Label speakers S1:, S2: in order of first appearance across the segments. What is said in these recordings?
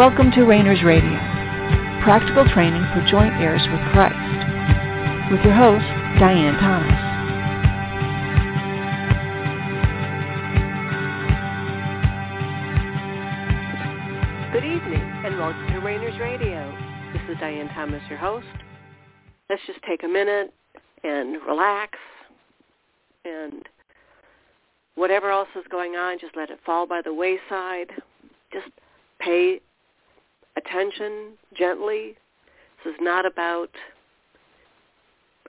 S1: Welcome to Reigners Radio, practical training for joint heirs with Christ, with your host, Diane Thomas.
S2: Good evening and welcome to Reigners Radio. This is Diane Thomas, your host. Let's just take a minute and relax and whatever else is going on, just let it fall by the wayside. Just pay attention gently. This is not about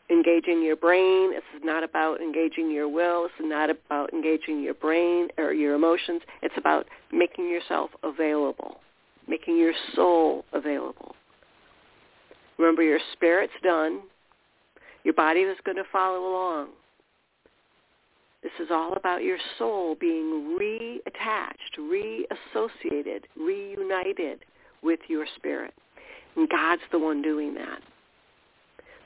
S2: engaging your brain. This is not about engaging your will. This is not about engaging your brain or your emotions. It's about making yourself available, making your soul available. Remember, your spirit's done. Your body is going to follow along. This is all about your soul being reattached, reassociated, reunited with your spirit. And God's the one doing that.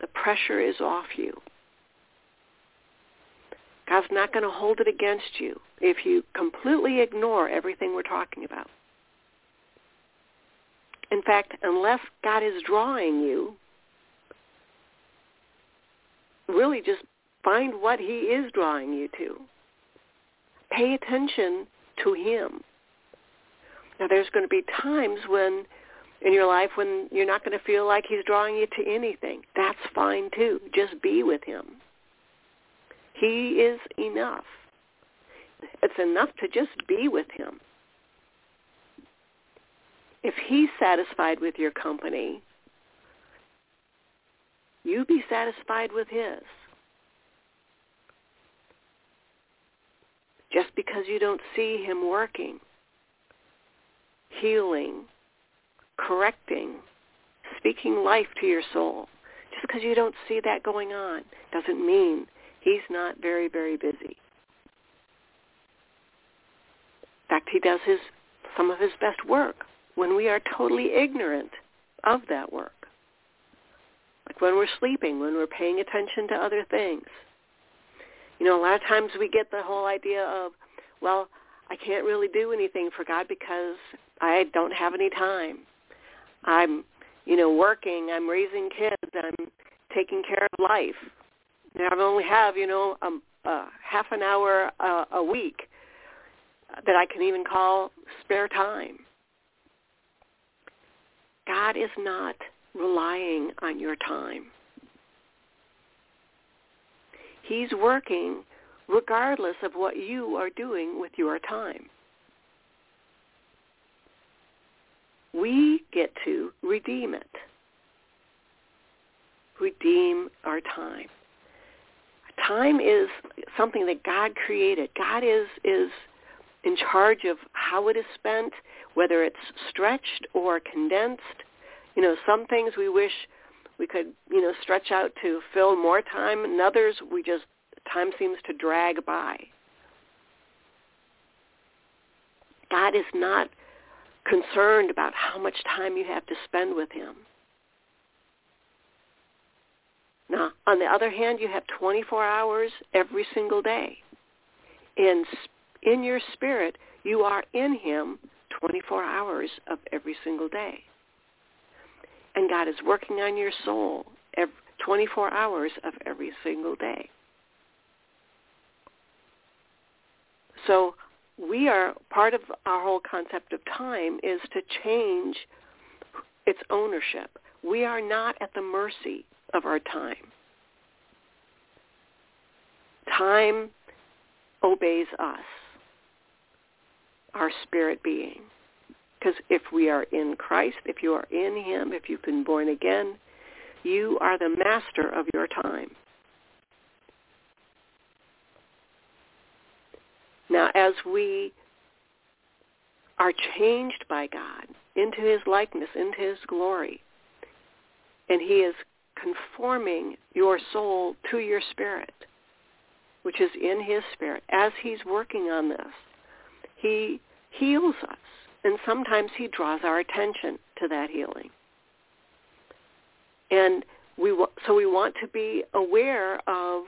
S2: The pressure is off you. God's not going to hold it against you if you completely ignore everything we're talking about. In fact, unless God is drawing you, really just find what he is drawing you to. Pay attention to him. Now there's going to be times when in your life when you're not going to feel like he's drawing you to anything. That's fine too. Just be with him. He is enough. It's enough to just be with him. If he's satisfied with your company, you be satisfied with his. Just because you don't see him working, healing, correcting, speaking life to your soul, just because you don't see that going on doesn't mean he's not very, very busy. In fact, he does his some of his best work when we are totally ignorant of that work. Like when we're sleeping, when we're paying attention to other things. You know, a lot of times we get the whole idea of, well, I can't really do anything for God because I don't have any time. I'm, you know, working, I'm raising kids, I'm taking care of life. Now I only have, you know, a, uh, half an hour uh, a week that I can even call spare time. God is not relying on your time. He's working regardless of what you are doing with your time. We get to redeem it. Redeem our time. Time is something that God created. God is is in charge of how it is spent, whether it's stretched or condensed. You know, some things we wish we could, you know, stretch out to fill more time, and others we just time seems to drag by. God is not concerned about how much time you have to spend with him. Now, on the other hand, you have 24 hours every single day. And in your spirit, you are in him 24 hours of every single day. And God is working on your soul every 24 hours of every single day. So we are, part of our whole concept of time is to change its ownership. We are not at the mercy of our time. Time obeys us, our spirit being. Because if we are in Christ, if you are in him, if you've been born again, you are the master of your time. Now, as we are changed by God into his likeness, into his glory, and he is conforming your soul to your spirit, which is in his spirit, as he's working on this, he heals us. And sometimes he draws our attention to that healing. And we so we want to be aware of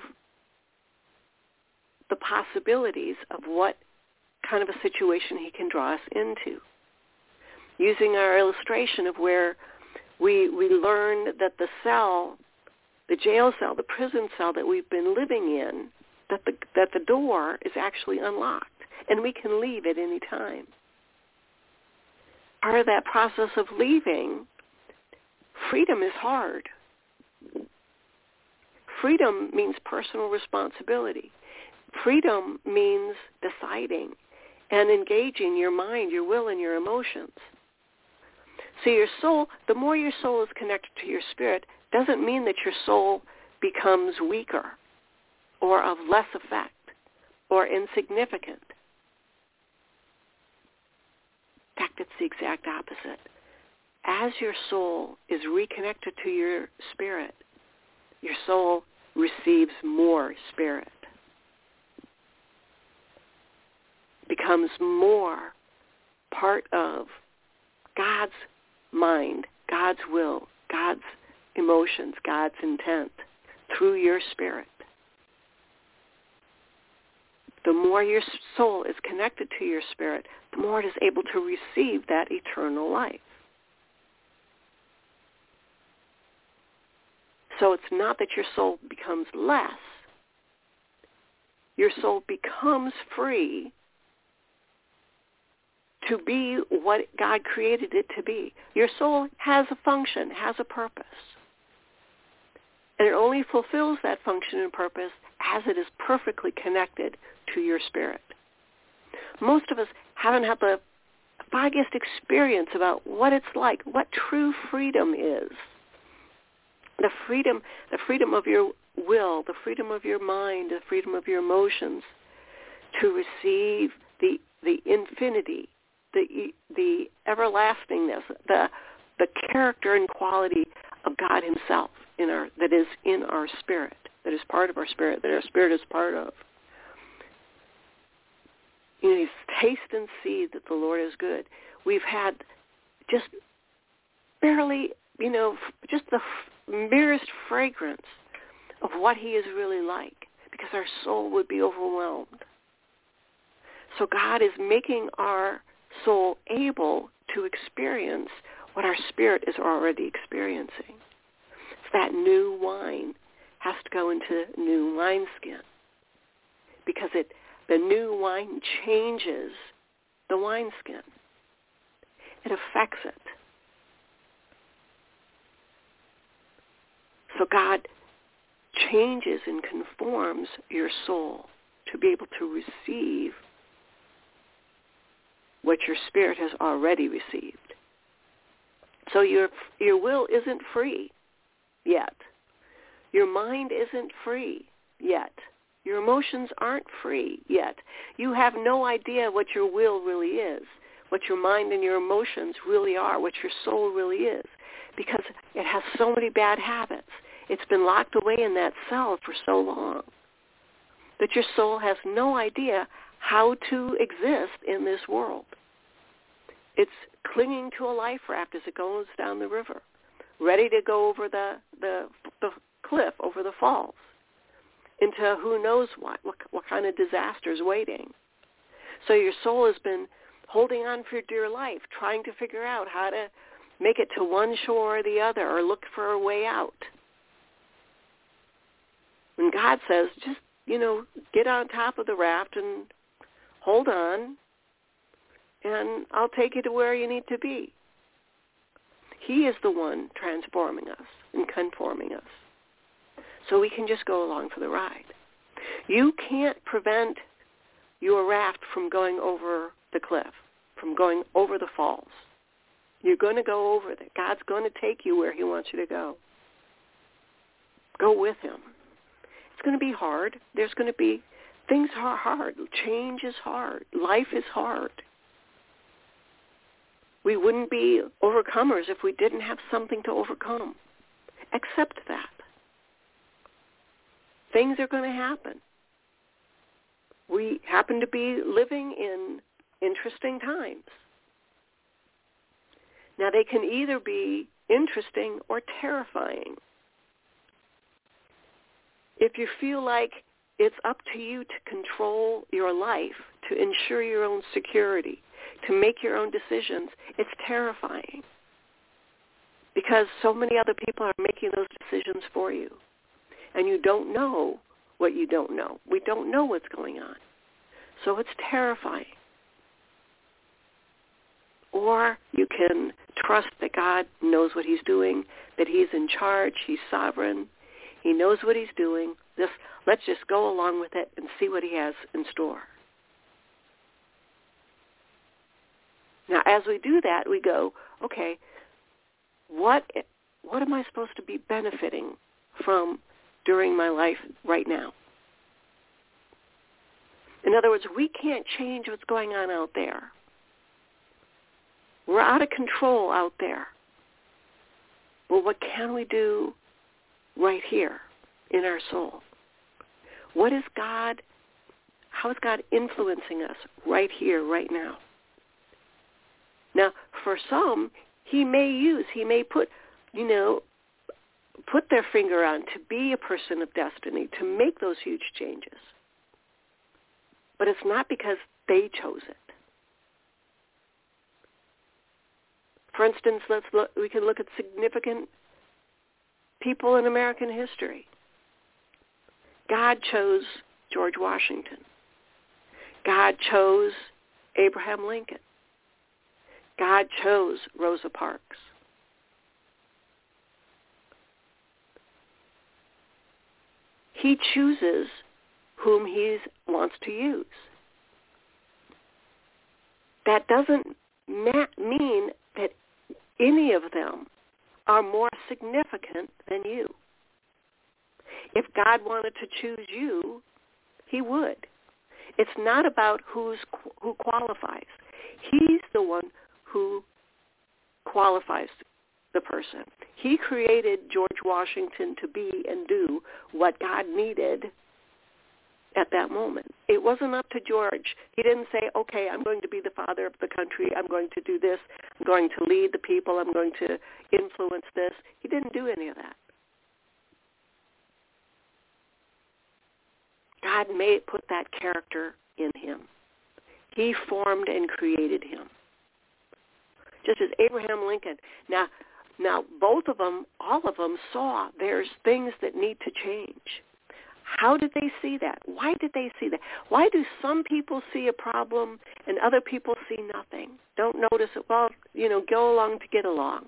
S2: the possibilities of what kind of a situation he can draw us into. using our illustration of where we we learned that the cell, the jail cell, the prison cell that we've been living in, that the that the door is actually unlocked and we can leave at any time. Part of that process of leaving, freedom is hard. Freedom means personal responsibility. Freedom means deciding and engaging your mind, your will, and your emotions. So your soul, the more your soul is connected to your spirit, doesn't mean that your soul becomes weaker or of less effect or insignificant. In fact, it's the exact opposite. As your soul is reconnected to your spirit, your soul receives more spirit. Becomes more part of God's mind, God's will, God's emotions, God's intent through your spirit. The more your soul is connected to your spirit, the more it is able to receive that eternal life. So it's not that your soul becomes less. Your soul becomes free to be what God created it to be. Your soul has a function, has a purpose. And it only fulfills that function and purpose as it is perfectly connected to your spirit. Most of us haven't had the foggiest experience about what it's like, what true freedom is. The freedom, the freedom of your will, the freedom of your mind, the freedom of your emotions to receive the the infinity the the everlastingness, the the character and quality of God Himself in our that is in our spirit, that is part of our spirit, that our spirit is part of. You know, taste and see that the Lord is good. We've had just barely, you know, just the merest fragrance of what He is really like, because our soul would be overwhelmed. So God is making our soul able to experience what our spirit is already experiencing. It's that new wine has to go into new wineskin because it the new wine changes the wineskin. It affects it. So God changes and conforms your soul to be able to receive what your spirit has already received. So your your will isn't free yet. Your mind isn't free yet. Your emotions aren't free yet. You have no idea what your will really is, what your mind and your emotions really are, what your soul really is, because it has so many bad habits. It's been locked away in that cell for so long that your soul has no idea how to exist in this world. It's clinging to a life raft as it goes down the river, ready to go over the, the, the cliff, over the falls, into who knows what, what, what kind of disaster is waiting. So your soul has been holding on for dear life, trying to figure out how to make it to one shore or the other or look for a way out. When God says, just, you know, get on top of the raft and hold on, and I'll take you to where you need to be. He is the one transforming us and conforming us. So we can just go along for the ride. You can't prevent your raft from going over the cliff, from going over the falls. You're going to go over it. God's going to take you where he wants you to go. Go with him. It's going to be hard. There's going to be things are hard. Change is hard. Life is hard. We wouldn't be overcomers if we didn't have something to overcome. Accept that. Things are going to happen. We happen to be living in interesting times. Now they can either be interesting or terrifying. If you feel like it's up to you to control your life, to ensure your own security, to make your own decisions, it's terrifying because so many other people are making those decisions for you. And you don't know what you don't know. We don't know what's going on. So it's terrifying. Or you can trust that God knows what he's doing, that he's in charge, he's sovereign, he knows what he's doing. Just let's just go along with it and see what he has in store. Now, as we do that, we go, okay, what what am I supposed to be benefiting from during my life right now? In other words, we can't change what's going on out there. We're out of control out there. Well, what can we do right here in our soul? What is God, how is God influencing us right here, right now? Now, for some, he may use, he may put, you know, put their finger on to be a person of destiny, to make those huge changes. But it's not because they chose it. For instance, let's look, we can look at significant people in American history. God chose George Washington. God chose Abraham Lincoln. God chose Rosa Parks. He chooses whom he wants to use. That doesn't mean that any of them are more significant than you. If God wanted to choose you, he would. It's not about who's who qualifies. He's the one who qualifies the person. He created George Washington to be and do what God needed at that moment. It wasn't up to George. He didn't say, okay, I'm going to be the father of the country. I'm going to do this. I'm going to lead the people. I'm going to influence this. He didn't do any of that. God made put that character in him. He formed and created him. Just as Abraham Lincoln. Now, now both of them, all of them saw there's things that need to change. How did they see that? Why did they see that? Why do some people see a problem and other people see nothing? Don't notice it. Well, you know, go along to get along.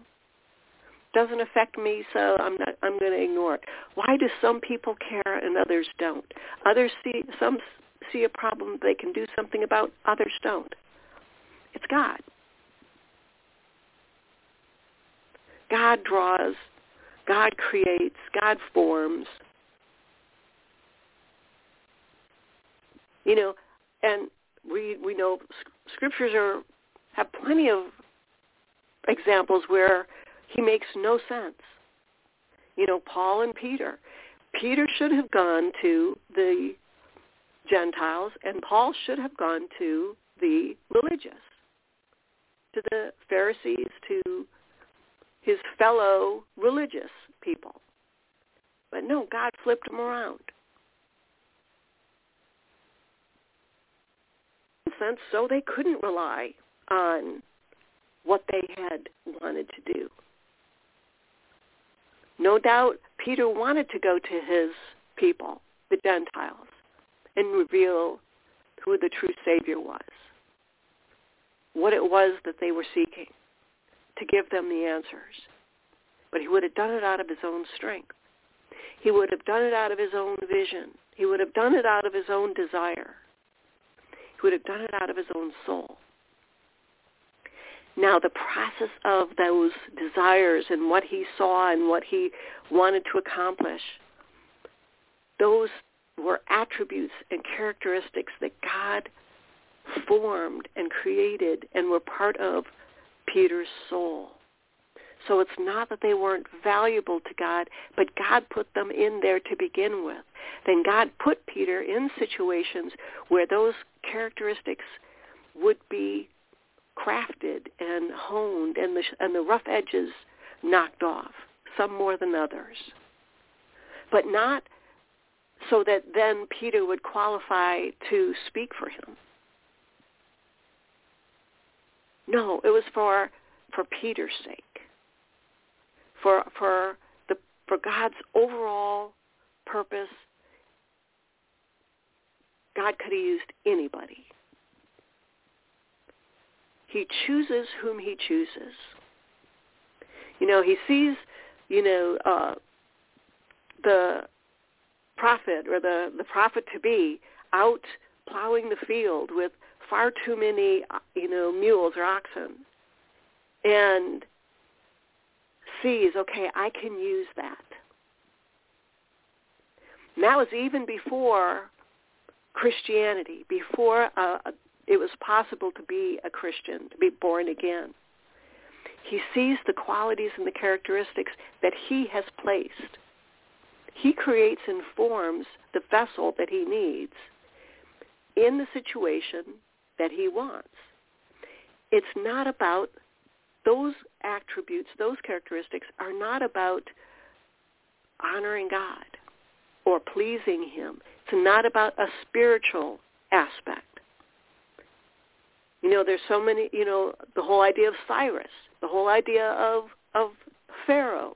S2: Doesn't affect me, so I'm not. I'm going to ignore it. Why do some people care and others don't? Others see some see a problem they can do something about. Others don't. It's God. God draws. God creates. God forms. You know, and we we know scriptures are have plenty of examples where he makes no sense. You know, Paul and Peter. Peter should have gone to the Gentiles, and Paul should have gone to the religious, to the Pharisees, to his fellow religious people. But no, God flipped them around. sense, so they couldn't rely on what they had wanted to do. No doubt Peter wanted to go to his people, the Gentiles, and reveal who the true Savior was, what it was that they were seeking, to give them the answers. But he would have done it out of his own strength. He would have done it out of his own vision. He would have done it out of his own desire. He would have done it out of his own soul. Now, the process of those desires and what he saw and what he wanted to accomplish, those were attributes and characteristics that God formed and created and were part of Peter's soul. So it's not that they weren't valuable to God, but God put them in there to begin with. Then God put Peter in situations where those characteristics would be crafted and honed and the, and the rough edges knocked off, some more than others. But not so that then Peter would qualify to speak for him. No, it was for for Peter's sake. For for the for God's overall purpose. God could have used anybody. He chooses whom he chooses. You know, he sees, you know, uh, the prophet or the, the prophet to be out plowing the field with far too many, you know, mules or oxen and sees, okay, I can use that. And that was even before Christianity, before uh, it was possible to be a Christian, to be born again. He sees the qualities and the characteristics that he has placed. He creates and forms the vessel that he needs in the situation that he wants. It's not about those attributes, those characteristics are not about honoring God or pleasing him. It's not about a spiritual aspect. You know, there's so many, you know, the whole idea of Cyrus, the whole idea of, of Pharaoh.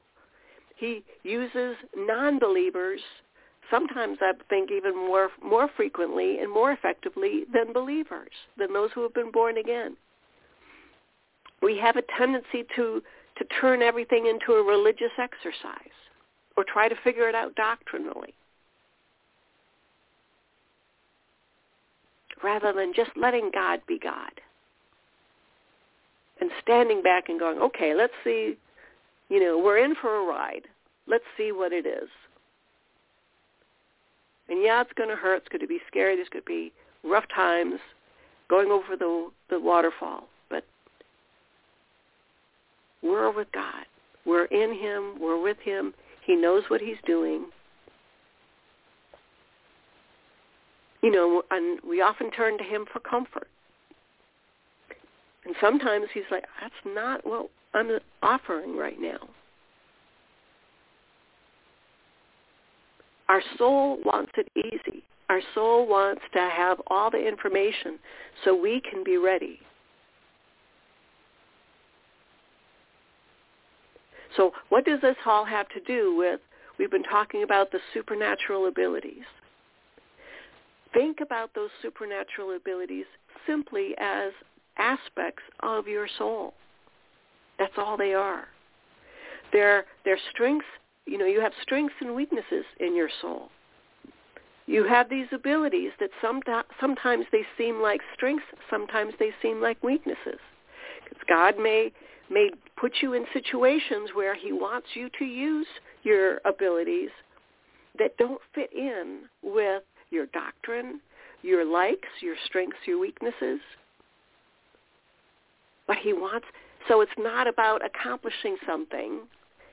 S2: He uses non-believers sometimes I think even more more frequently and more effectively than believers, than those who have been born again. We have a tendency to to turn everything into a religious exercise or try to figure it out doctrinally. rather than just letting God be God. And standing back and going, okay, let's see, you know, we're in for a ride. Let's see what it is. And yeah, it's going to hurt. It's going to be scary. There's going to be rough times going over the, the waterfall. But we're with God. We're in him. We're with him. He knows what he's doing. you know, and we often turn to him for comfort. And sometimes he's like, that's not what I'm offering right now. Our soul wants it easy. Our soul wants to have all the information so we can be ready. So what does this all have to do with, we've been talking about the supernatural abilities. Think about those supernatural abilities simply as aspects of your soul. That's all they are. They're, they're strengths, you know, you have strengths and weaknesses in your soul. You have these abilities that some, sometimes they seem like strengths, sometimes they seem like weaknesses. Because God may, may put you in situations where he wants you to use your abilities that don't fit in with your doctrine, your likes, your strengths, your weaknesses. But he wants, so it's not about accomplishing something.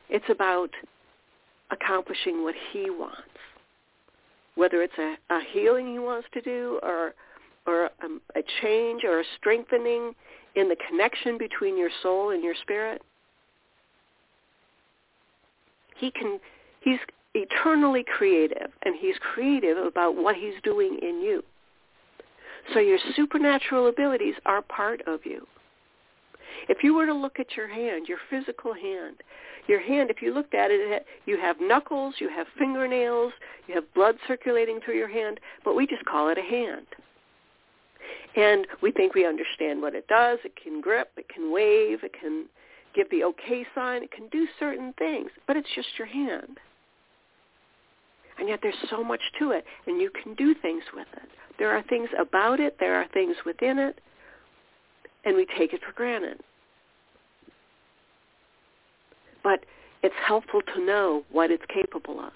S2: It's about accomplishing what he wants. Whether it's a, a healing he wants to do or, or a, a change or a strengthening in the connection between your soul and your spirit. He can, he's eternally creative, and he's creative about what he's doing in you. So your supernatural abilities are part of you. If you were to look at your hand, your physical hand, your hand, if you looked at it, you have knuckles, you have fingernails, you have blood circulating through your hand, but we just call it a hand. And we think we understand what it does. It can grip, it can wave, it can give the okay sign, it can do certain things, but it's just your hand. And yet there's so much to it, and you can do things with it. There are things about it, there are things within it, and we take it for granted. But it's helpful to know what it's capable of.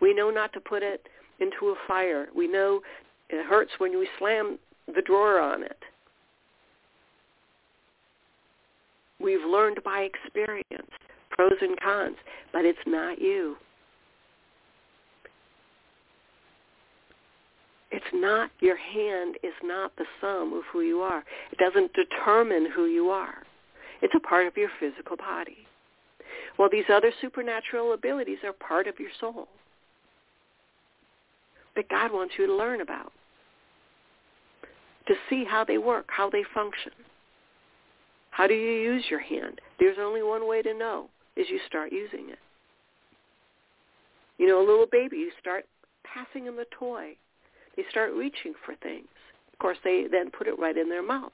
S2: We know not to put it into a fire. We know it hurts when we slam the drawer on it. We've learned by experience, pros and cons, but it's not you. It's not, your hand is not the sum of who you are. It doesn't determine who you are. It's a part of your physical body. Well, these other supernatural abilities are part of your soul that God wants you to learn about, to see how they work, how they function. How do you use your hand? There's only one way to know, is you start using it. You know, a little baby, you start passing him a toy. They start reaching for things. Of course, they then put it right in their mouths.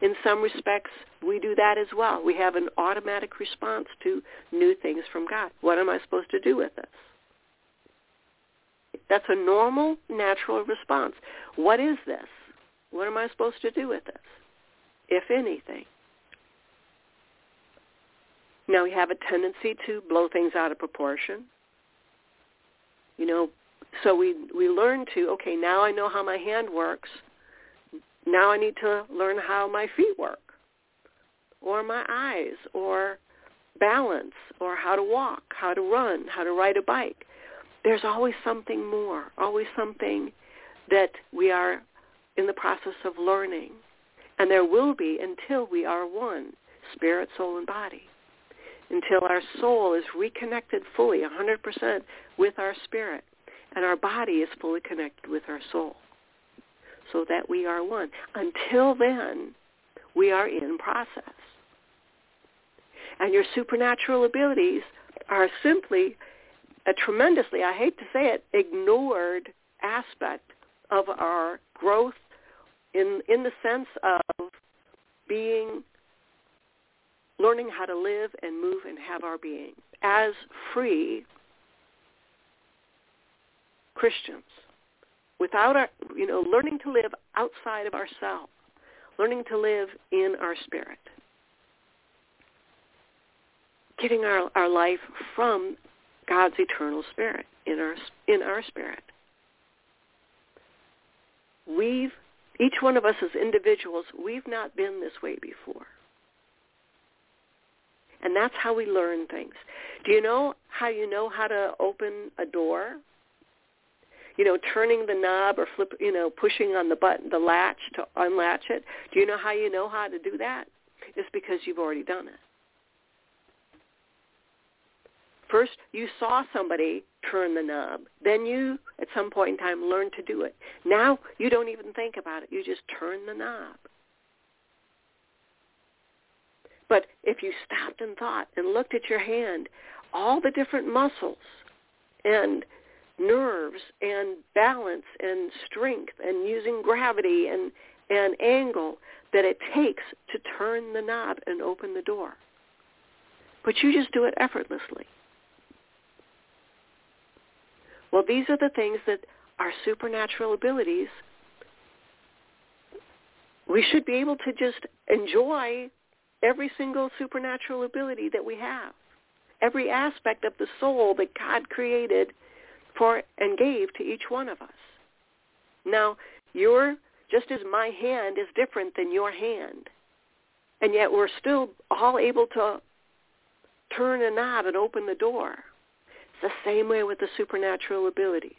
S2: In some respects, we do that as well. We have an automatic response to new things from God. What am I supposed to do with this? That's a normal, natural response. What is this? What am I supposed to do with this, if anything? Now we have a tendency to blow things out of proportion. You know, so we we learn to okay, now I know how my hand works. Now I need to learn how my feet work or my eyes or balance or how to walk, how to run, how to ride a bike. There's always something more, always something that we are in the process of learning. And there will be until we are one, spirit, soul, and body. Until our soul is reconnected fully, 100% with our spirit, and our body is fully connected with our soul, so that we are one. Until then, we are in process. And your supernatural abilities are simply a tremendously, I hate to say it, ignored aspect of our growth in in the sense of being learning how to live and move and have our being as free Christians without our you know learning to live outside of ourselves learning to live in our spirit getting our, our life from God's eternal spirit in our in our spirit we've each one of us as individuals, we've not been this way before. And that's how we learn things. Do you know how you know how to open a door? You know, turning the knob or flip, you know, pushing on the button, the latch to unlatch it. Do you know how you know how to do that? It's because you've already done it. First, you saw somebody turn the knob. Then you, at some point in time, learned to do it. Now you don't even think about it. You just turn the knob. But if you stopped and thought and looked at your hand, all the different muscles and nerves and balance and strength and using gravity and, and angle that it takes to turn the knob and open the door. But you just do it effortlessly. Well, these are the things that are supernatural abilities. We should be able to just enjoy every single supernatural ability that we have. Every aspect of the soul that God created for and gave to each one of us. Now, your just as my hand is different than your hand, and yet we're still all able to turn a knob and open the door It's the same way with the supernatural abilities.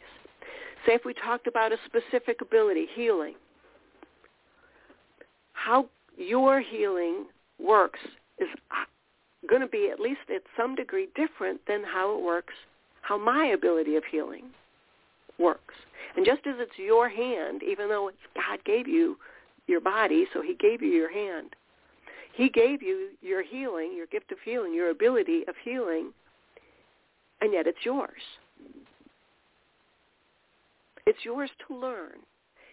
S2: Say if we talked about a specific ability, healing, how your healing works is going to be at least at some degree different than how it works, how my ability of healing works. And just as it's your hand, even though it's God gave you your body, so he gave you your hand, he gave you your healing, your gift of healing, your ability of healing and yet it's yours. It's yours to learn.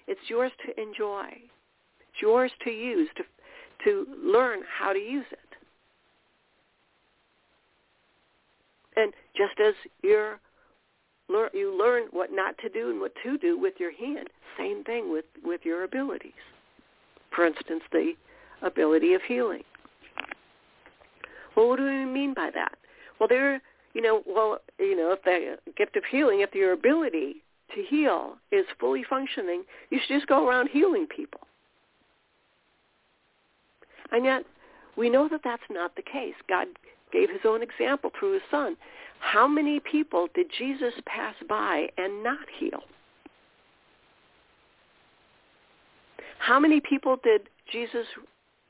S2: It's yours to enjoy. It's yours to use, to, to learn how to use it. And just as you're, you learn what not to do and what to do with your hand, same thing with, with your abilities. For instance, the ability of healing. Well, what do we mean by that? Well, there you know, well, you know, if the gift of healing, if your ability to heal is fully functioning, you should just go around healing people. And yet, we know that that's not the case. God gave his own example through his son. How many people did Jesus pass by and not heal? How many people did Jesus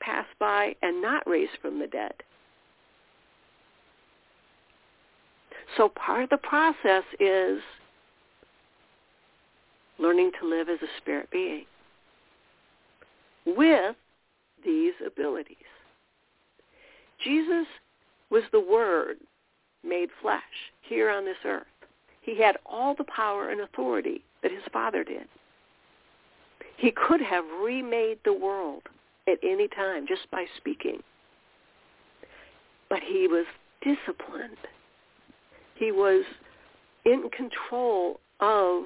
S2: pass by and not raise from the dead? So part of the process is learning to live as a spirit being with these abilities. Jesus was the Word made flesh here on this earth. He had all the power and authority that his Father did. He could have remade the world at any time just by speaking. But he was disciplined. He was in control of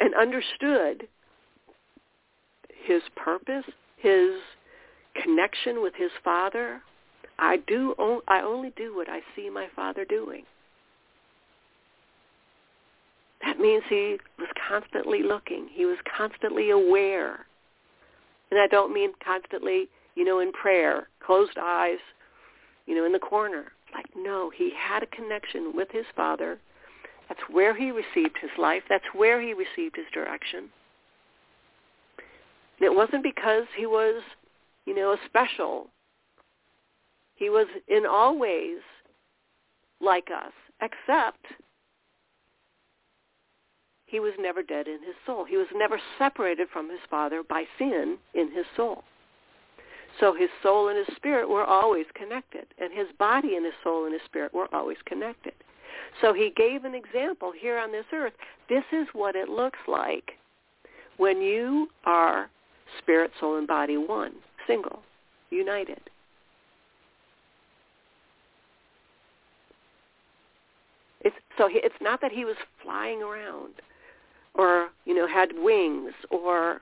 S2: and understood his purpose, his connection with his father. I do I only do what I see my father doing. That means he was constantly looking. He was constantly aware. And I don't mean constantly, you know, in prayer, closed eyes, you know, in the corner. Like, no, he had a connection with his father. That's where he received his life. That's where he received his direction. And it wasn't because he was, you know, a special. He was in all ways like us, except he was never dead in his soul. He was never separated from his Father by sin in his soul. So his soul and his spirit were always connected, and his body and his soul and his spirit were always connected. So he gave an example here on this earth. This is what it looks like when you are spirit, soul, and body one, single, united. It's, so he, it's not that he was flying around or, you know, had wings or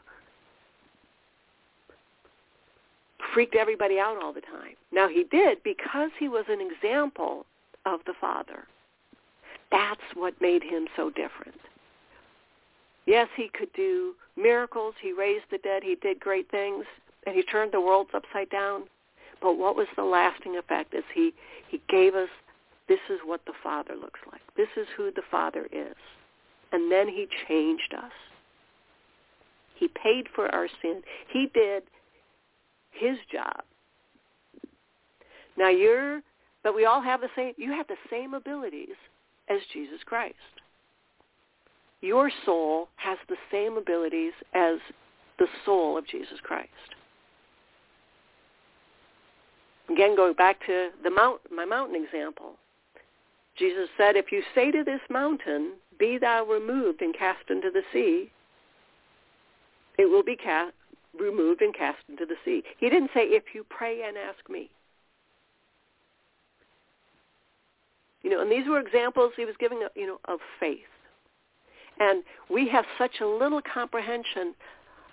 S2: freaked everybody out all the time. Now he did because he was an example of the Father. That's what made him so different. Yes, he could do miracles. He raised the dead. He did great things. And he turned the worlds upside down. But what was the lasting effect is he, he gave us, this is what the Father looks like. This is who the Father is. And then he changed us. He paid for our sin. He did his job. Now you're, but we all have the same, you have the same abilities as Jesus Christ. Your soul has the same abilities as the soul of Jesus Christ. Again, going back to the mount, my mountain example, Jesus said, if you say to this mountain, be thou removed and cast into the sea, it will be cast, removed and cast into the sea. He didn't say, if you pray and ask me. You know, and these were examples he was giving, you know, of faith. And we have such a little comprehension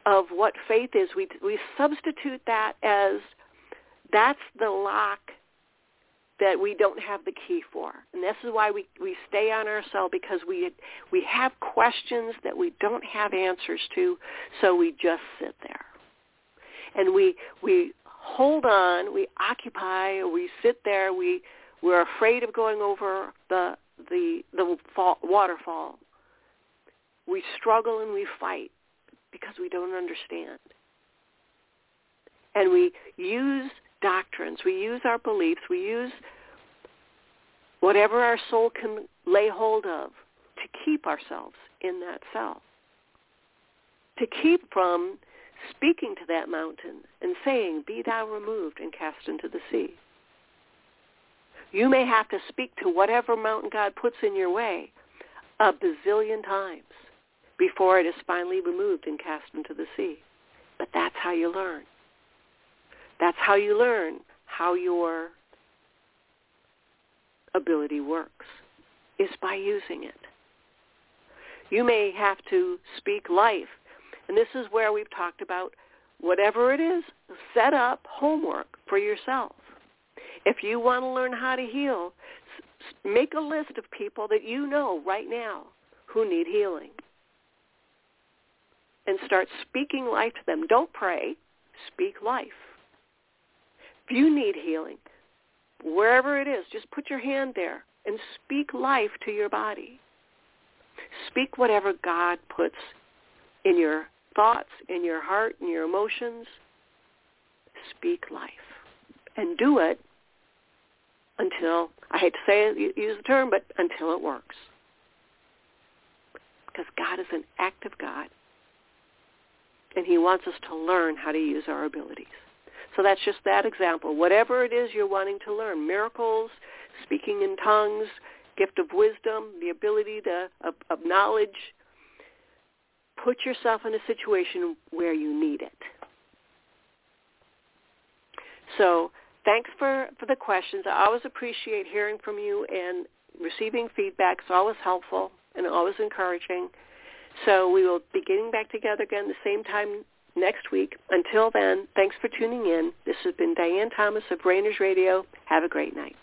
S2: of what faith is. We we substitute that as that's the lock that we don't have the key for. And this is why we, we stay on our cell because we we have questions that we don't have answers to, so we just sit there. And we we hold on, we occupy, we sit there, we we're afraid of going over the the the fall, waterfall. We struggle and we fight because we don't understand. And we use doctrines, we use our beliefs, we use whatever our soul can lay hold of to keep ourselves in that cell. To keep from speaking to that mountain and saying, be thou removed and cast into the sea. You may have to speak to whatever mountain God puts in your way a bazillion times before it is finally removed and cast into the sea. But that's how you learn. That's how you learn how your ability works, is by using it. You may have to speak life. And this is where we've talked about whatever it is, set up homework for yourself. If you want to learn how to heal, make a list of people that you know right now who need healing. And start speaking life to them. Don't pray. Speak life. If you need healing, wherever it is, just put your hand there and speak life to your body. Speak whatever God puts in your thoughts, in your heart, in your emotions. Speak life. And do it until, I hate to say it, use the term, but until it works. Because God is an active God. And he wants us to learn how to use our abilities. So that's just that example. Whatever it is you're wanting to learn, miracles, speaking in tongues, gift of wisdom, the ability to, of, of knowledge, put yourself in a situation where you need it. So thanks for, for the questions. I always appreciate hearing from you and receiving feedback. It's always helpful and always encouraging. So we will be getting back together again the same time next week. Until then, thanks for tuning in. This has been Diane Thomas of Reigners Radio. Have a great night.